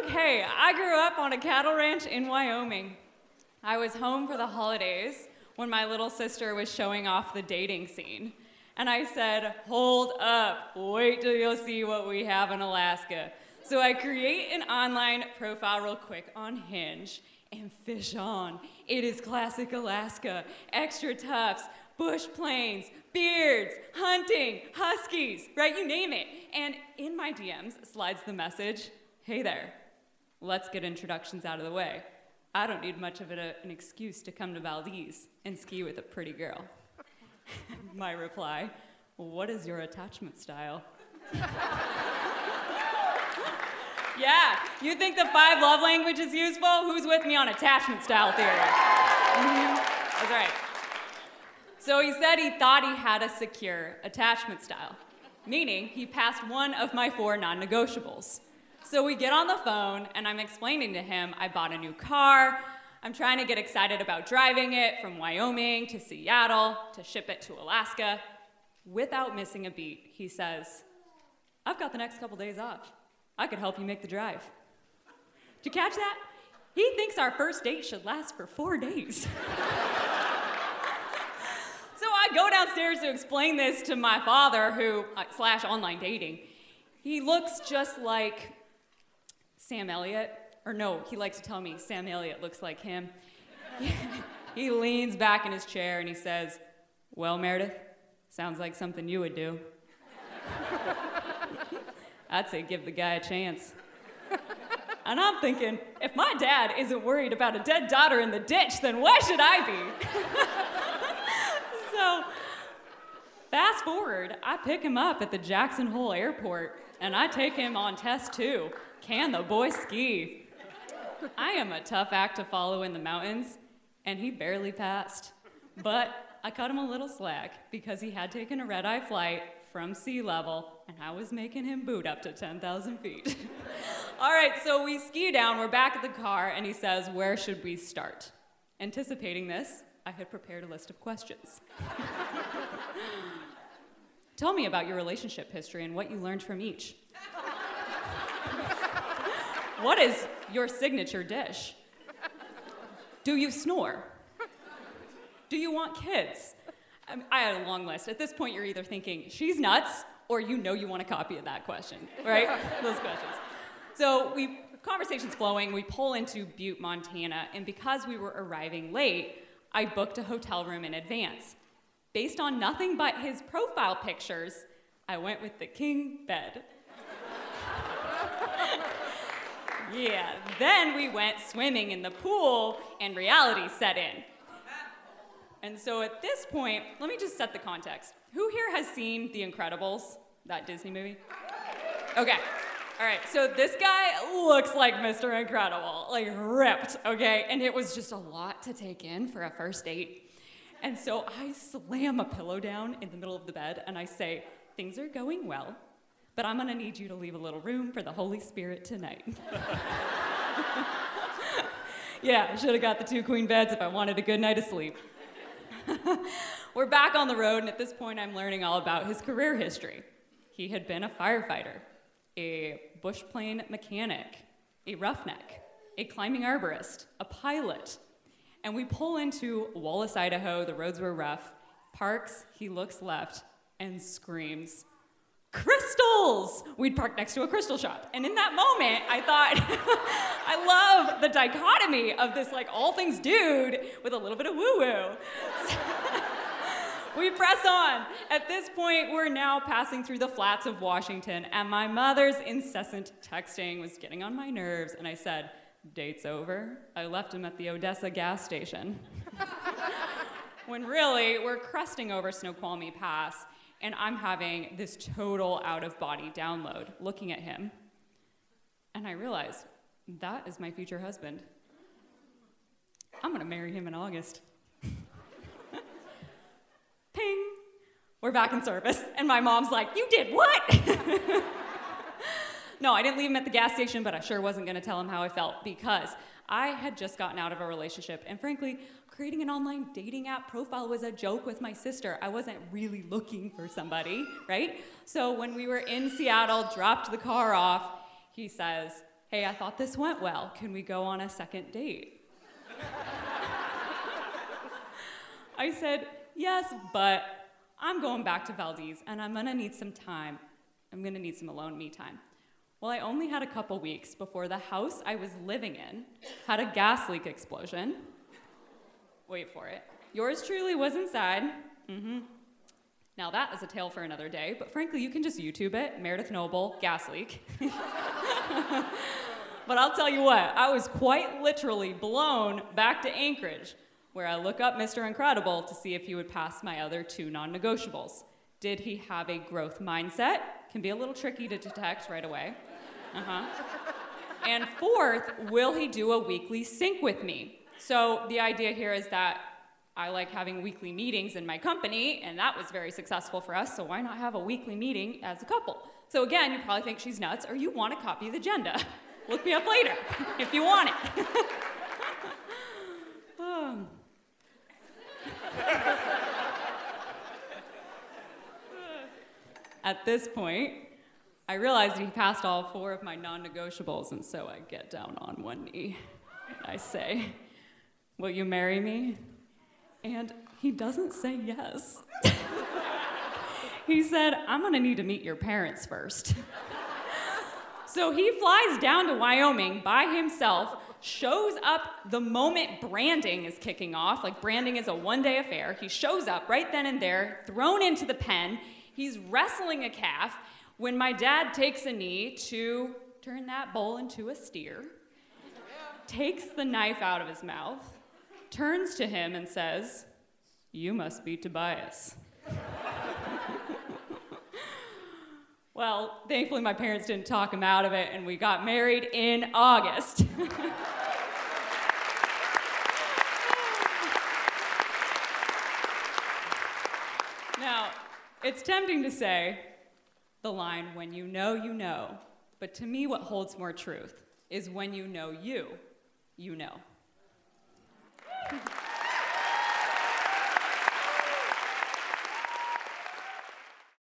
Okay, I grew up on a cattle ranch in Wyoming. I was home for the holidays when my little sister was showing off the dating scene. And I said, Hold up, wait till you'll see what we have in Alaska. So I create an online profile real quick on Hinge and fish on. It is classic Alaska, XtraTufs, bush planes, beards, hunting, huskies, right? You name it. And in my DMs slides the message Hey there, let's get introductions out of the way. I don't need much of a, an excuse to come to Valdez and ski with a pretty girl. my reply What is your attachment style? yeah, you think the five love language is useful? Who's with me on attachment style theory? Mm-hmm. That's right. So he said he thought he had a secure attachment style, meaning he passed one of my four non negotiables. So we get on the phone, and I'm explaining to him I bought a new car. I'm trying to get excited about driving it from Wyoming to Seattle to ship it to Alaska. Without missing a beat, he says, I've got the next couple days off. I could help you make the drive. Did you catch that? He thinks our first date should last for four days. So I go downstairs to explain this to my father, who, uh, slash online dating. He looks just like Sam Elliott. Or no, he likes to tell me Sam Elliott looks like him. he leans back in his chair and he says, Well, Meredith, sounds like something you would do. I'd say give the guy a chance. And I'm thinking, if my dad isn't worried about a dead daughter in the ditch, then why should I be? so fast forward, I pick him up at the Jackson Hole Airport and I take him on test two. Can the boy ski? I am a tough act to follow in the mountains, and he barely passed. But I cut him a little slack because he had taken a red eye flight from sea level, and I was making him boot up to 10,000 feet. All right, so we ski down, we're back at the car, and he says, Where should we start? Anticipating this, I had prepared a list of questions. Tell me about your relationship history and what you learned from each. What is your signature dish? Do you snore? Do you want kids? I, mean, I had a long list. At this point, you're either thinking, she's nuts, or you know you want a copy of that question, right? Those questions. So we conversations flowing, we pull into Butte, Montana, and because we were arriving late, I booked a hotel room in advance. Based on nothing but his profile pictures, I went with the king bed. yeah, then we went swimming in the pool and reality set in. And so at this point, let me just set the context. Who here has seen The Incredibles, that Disney movie? Okay. All right, so this guy looks like Mr. Incredible, like ripped, okay? And it was just a lot to take in for a first date. And so I slam a pillow down in the middle of the bed and I say, Things are going well, but I'm gonna need you to leave a little room for the Holy Spirit tonight. yeah, I should have got the two queen beds if I wanted a good night of sleep. We're back on the road, and at this point, I'm learning all about his career history. He had been a firefighter, a bush plane mechanic, a roughneck, a climbing arborist, a pilot. And we pull into Wallace, Idaho. The roads were rough. Parks, he looks left and screams! We'd park next to a crystal shop. And in that moment, I thought, I love the dichotomy of this, like, all things dude with a little bit of woo woo. we press on. At this point, we're now passing through the flats of Washington, and my mother's incessant texting was getting on my nerves, and I said, Date's over. I left him at the Odessa gas station. when really, we're cresting over Snoqualmie Pass, and I'm having this total out of body download looking at him. And I realize that is my future husband. I'm gonna marry him in August. Ping! We're back in service. And my mom's like, You did what? no, I didn't leave him at the gas station, but I sure wasn't to tell him how I felt because I had just gotten out of a relationship. And frankly, creating an online dating app profile was a joke with my sister. I wasn't really looking for somebody, right? So when we were in Seattle, dropped the car off, he says, Hey, I thought this went well. Can we go on a second date? I said, Yes, but I'm going back to Valdez and I'm gonna need some time. I'm gonna need some alone me time. Well, I only had a couple weeks before the house I was living in had a gas leak explosion. Wait for it. Yours truly was inside. Mm-hmm. Now, that is a tale for another day, but frankly, you can just YouTube it Meredith Noble, gas leak. but I'll tell you what, I was quite literally blown back to Anchorage, where I look up Mr. Incredible to see if he would pass my other two non negotiables. Did he have a growth mindset? Can be a little tricky to detect right away. Uh huh. and fourth, will he do a weekly sync with me? So the idea here is that I like having weekly meetings in my company, and that was very successful for us, so why not have a weekly meeting as a couple? So again, you probably think she's nuts, or you want a copy the agenda. Look me up later if you want it. um. At this point, I realized he passed all four of my non negotiables, and so I get down on one knee. I say, Will you marry me? And he doesn't say yes. he said, I'm gonna need to meet your parents first. so he flies down to Wyoming by himself, shows up the moment branding is kicking off. Like, branding is a one day affair. He shows up right then and there, thrown into the pen. He's wrestling a calf when my dad takes a knee to turn that bull into a steer, takes the knife out of his mouth turns to him and says, You must be Tobias. well, thankfully, my parents didn't talk him out of it, and we got married in August. now, it's tempting to say the line, when you know, you know. But to me, what holds more truth is when you know you, you know. Thank you.